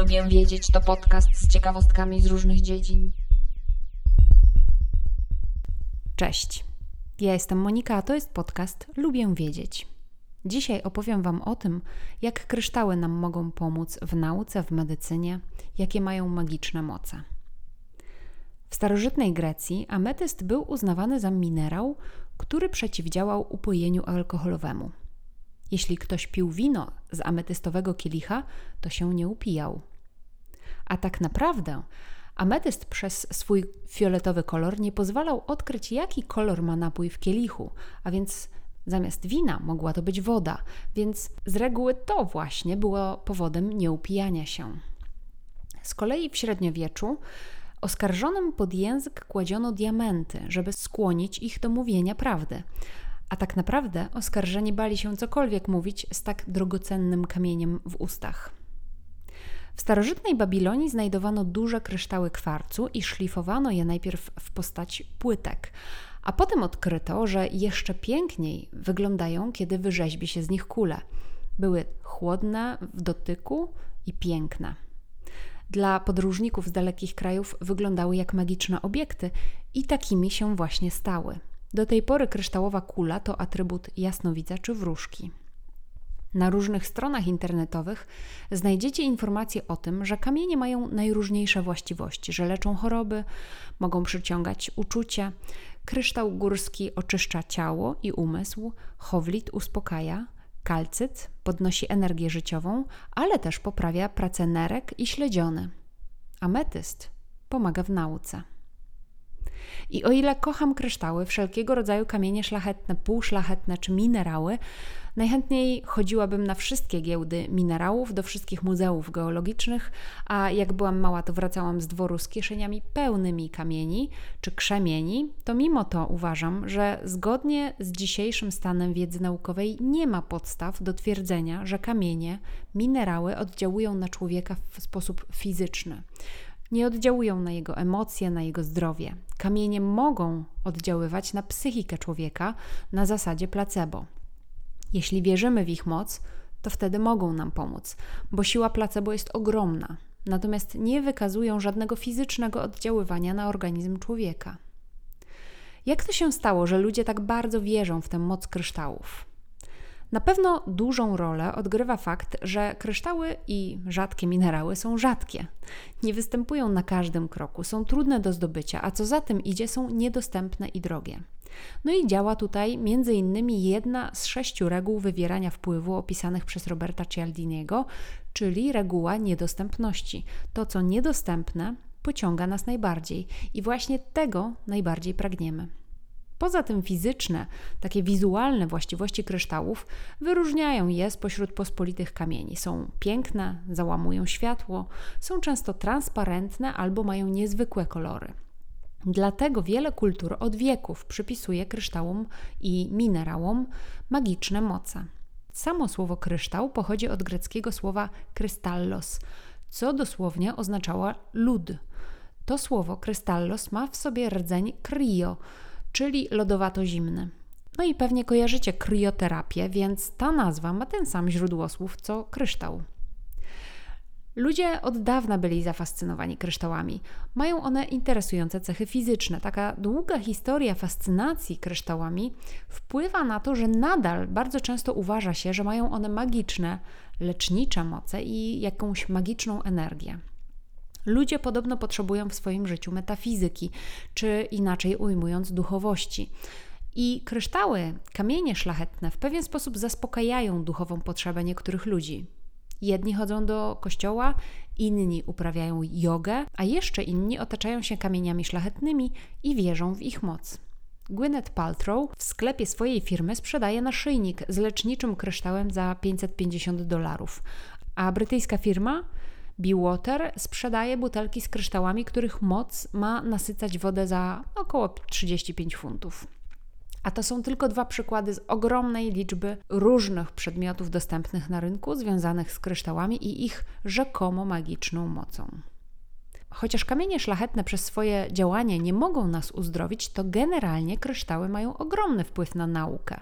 Lubię wiedzieć to podcast z ciekawostkami z różnych dziedzin. Cześć. Ja jestem Monika, a to jest podcast Lubię wiedzieć. Dzisiaj opowiem Wam o tym, jak kryształy nam mogą pomóc w nauce, w medycynie, jakie mają magiczne moce. W starożytnej Grecji ametyst był uznawany za minerał, który przeciwdziałał upojeniu alkoholowemu. Jeśli ktoś pił wino z ametystowego kielicha, to się nie upijał. A tak naprawdę ametyst przez swój fioletowy kolor nie pozwalał odkryć, jaki kolor ma napój w kielichu, a więc zamiast wina mogła to być woda, więc z reguły to właśnie było powodem nieupijania się. Z kolei w średniowieczu oskarżonym pod język kładziono diamenty, żeby skłonić ich do mówienia prawdy. A tak naprawdę oskarżeni bali się cokolwiek mówić z tak drogocennym kamieniem w ustach. W starożytnej Babilonii znajdowano duże kryształy kwarcu i szlifowano je najpierw w postaci płytek, a potem odkryto, że jeszcze piękniej wyglądają, kiedy wyrzeźbi się z nich kule. Były chłodne w dotyku i piękne. Dla podróżników z dalekich krajów wyglądały jak magiczne obiekty i takimi się właśnie stały. Do tej pory kryształowa kula to atrybut jasnowidza czy wróżki. Na różnych stronach internetowych znajdziecie informacje o tym, że kamienie mają najróżniejsze właściwości, że leczą choroby, mogą przyciągać uczucia. Kryształ górski oczyszcza ciało i umysł, chowlit uspokaja, kalcyt podnosi energię życiową, ale też poprawia pracę nerek i śledziony. Ametyst pomaga w nauce. I o ile kocham kryształy, wszelkiego rodzaju kamienie szlachetne, półszlachetne czy minerały, najchętniej chodziłabym na wszystkie giełdy minerałów, do wszystkich muzeów geologicznych, a jak byłam mała, to wracałam z dworu z kieszeniami pełnymi kamieni czy krzemieni, to mimo to uważam, że zgodnie z dzisiejszym stanem wiedzy naukowej nie ma podstaw do twierdzenia, że kamienie, minerały oddziałują na człowieka w sposób fizyczny nie oddziałują na jego emocje, na jego zdrowie. Kamienie mogą oddziaływać na psychikę człowieka na zasadzie placebo. Jeśli wierzymy w ich moc, to wtedy mogą nam pomóc, bo siła placebo jest ogromna, natomiast nie wykazują żadnego fizycznego oddziaływania na organizm człowieka. Jak to się stało, że ludzie tak bardzo wierzą w tę moc kryształów? Na pewno dużą rolę odgrywa fakt, że kryształy i rzadkie minerały są rzadkie. Nie występują na każdym kroku, są trudne do zdobycia, a co za tym idzie, są niedostępne i drogie. No i działa tutaj innymi jedna z sześciu reguł wywierania wpływu opisanych przez Roberta Cialdiniego, czyli reguła niedostępności. To, co niedostępne, pociąga nas najbardziej i właśnie tego najbardziej pragniemy. Poza tym fizyczne, takie wizualne właściwości kryształów wyróżniają je spośród pospolitych kamieni. Są piękne, załamują światło, są często transparentne albo mają niezwykłe kolory. Dlatego wiele kultur od wieków przypisuje kryształom i minerałom magiczne moce. Samo słowo kryształ pochodzi od greckiego słowa krystallos, co dosłownie oznaczało lód. To słowo krystallos ma w sobie rdzeń kryo, czyli lodowato-zimny. No i pewnie kojarzycie kryoterapię, więc ta nazwa ma ten sam źródłosłów co kryształ. Ludzie od dawna byli zafascynowani kryształami. Mają one interesujące cechy fizyczne. Taka długa historia fascynacji kryształami wpływa na to, że nadal bardzo często uważa się, że mają one magiczne, lecznicze moce i jakąś magiczną energię. Ludzie podobno potrzebują w swoim życiu metafizyki, czy inaczej ujmując, duchowości. I kryształy, kamienie szlachetne w pewien sposób zaspokajają duchową potrzebę niektórych ludzi. Jedni chodzą do kościoła, inni uprawiają jogę, a jeszcze inni otaczają się kamieniami szlachetnymi i wierzą w ich moc. Gwyneth Paltrow w sklepie swojej firmy sprzedaje naszyjnik z leczniczym kryształem za 550 dolarów, a brytyjska firma Bewater sprzedaje butelki z kryształami, których moc ma nasycać wodę za około 35 funtów. A to są tylko dwa przykłady z ogromnej liczby różnych przedmiotów dostępnych na rynku związanych z kryształami i ich rzekomo magiczną mocą. Chociaż kamienie szlachetne przez swoje działanie nie mogą nas uzdrowić, to generalnie kryształy mają ogromny wpływ na naukę.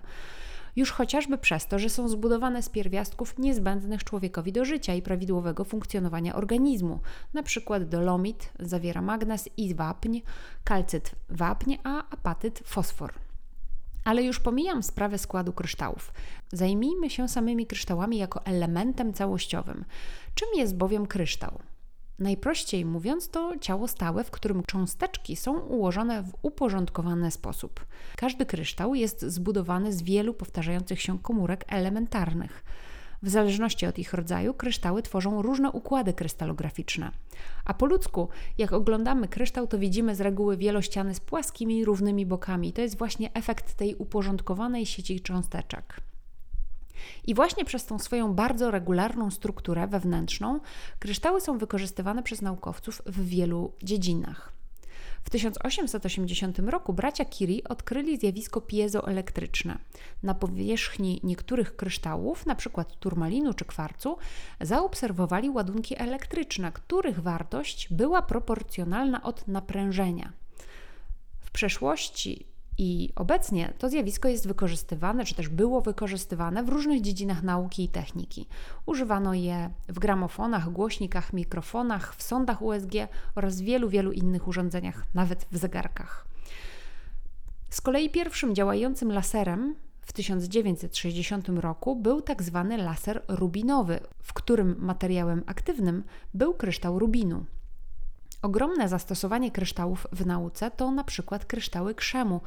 Już chociażby przez to, że są zbudowane z pierwiastków niezbędnych człowiekowi do życia i prawidłowego funkcjonowania organizmu. Na przykład dolomit zawiera magnez i wapń, kalcyt wapń, a apatyt fosfor. Ale już pomijam sprawę składu kryształów. Zajmijmy się samymi kryształami jako elementem całościowym. Czym jest bowiem kryształ? Najprościej mówiąc, to ciało stałe, w którym cząsteczki są ułożone w uporządkowany sposób. Każdy kryształ jest zbudowany z wielu powtarzających się komórek elementarnych. W zależności od ich rodzaju, kryształy tworzą różne układy krystalograficzne. A po ludzku, jak oglądamy kryształ, to widzimy z reguły wielościany z płaskimi, równymi bokami. To jest właśnie efekt tej uporządkowanej sieci cząsteczek. I właśnie przez tą swoją bardzo regularną strukturę wewnętrzną, kryształy są wykorzystywane przez naukowców w wielu dziedzinach. W 1880 roku bracia Curie odkryli zjawisko piezoelektryczne. Na powierzchni niektórych kryształów, np. turmalinu czy kwarcu, zaobserwowali ładunki elektryczne, których wartość była proporcjonalna od naprężenia. W przeszłości i obecnie to zjawisko jest wykorzystywane, czy też było wykorzystywane w różnych dziedzinach nauki i techniki. Używano je w gramofonach, głośnikach, mikrofonach, w sondach USG oraz wielu, wielu innych urządzeniach, nawet w zegarkach. Z kolei pierwszym działającym laserem w 1960 roku był tak zwany laser rubinowy, w którym materiałem aktywnym był kryształ rubinu. Ogromne zastosowanie kryształów w nauce to na przykład kryształy krzemu,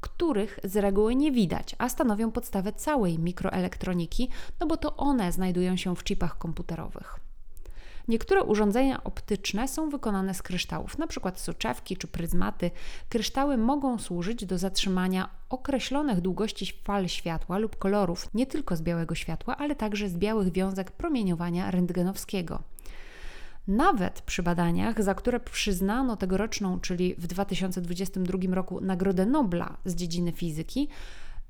których z reguły nie widać, a stanowią podstawę całej mikroelektroniki, no bo to one znajdują się w chipach komputerowych. Niektóre urządzenia optyczne są wykonane z kryształów, np. soczewki czy pryzmaty. Kryształy mogą służyć do zatrzymania określonych długości fal światła lub kolorów, nie tylko z białego światła, ale także z białych wiązek promieniowania rentgenowskiego. Nawet przy badaniach, za które przyznano tegoroczną, czyli w 2022 roku, Nagrodę Nobla z dziedziny fizyki,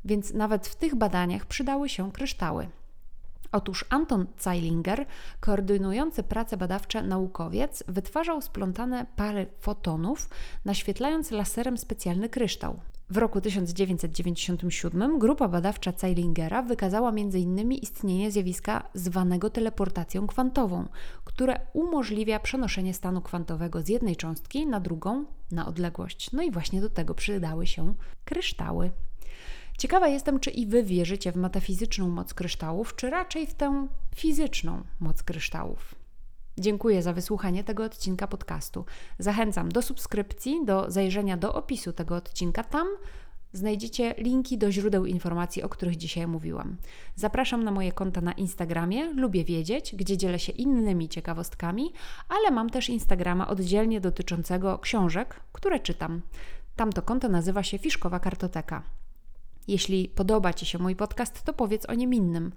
więc nawet w tych badaniach przydały się kryształy. Otóż Anton Zeilinger, koordynujący prace badawcze naukowiec, wytwarzał splątane pary fotonów, naświetlając laserem specjalny kryształ. W roku 1997 grupa badawcza Zeilingera wykazała m.in. istnienie zjawiska zwanego teleportacją kwantową, które umożliwia przenoszenie stanu kwantowego z jednej cząstki na drugą na odległość. No i właśnie do tego przydały się kryształy. Ciekawa jestem, czy i Wy wierzycie w metafizyczną moc kryształów, czy raczej w tę fizyczną moc kryształów. Dziękuję za wysłuchanie tego odcinka podcastu. Zachęcam do subskrypcji, do zajrzenia do opisu tego odcinka. Tam znajdziecie linki do źródeł informacji, o których dzisiaj mówiłam. Zapraszam na moje konta na Instagramie, lubię wiedzieć, gdzie dzielę się innymi ciekawostkami, ale mam też Instagrama oddzielnie dotyczącego książek, które czytam. Tamto konto nazywa się Fiszkowa Kartoteka. Jeśli podoba Ci się mój podcast, to powiedz o nim innym,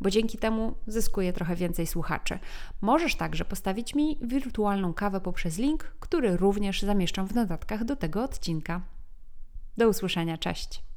bo dzięki temu zyskuję trochę więcej słuchaczy. Możesz także postawić mi wirtualną kawę poprzez link, który również zamieszczam w notatkach do tego odcinka. Do usłyszenia, cześć.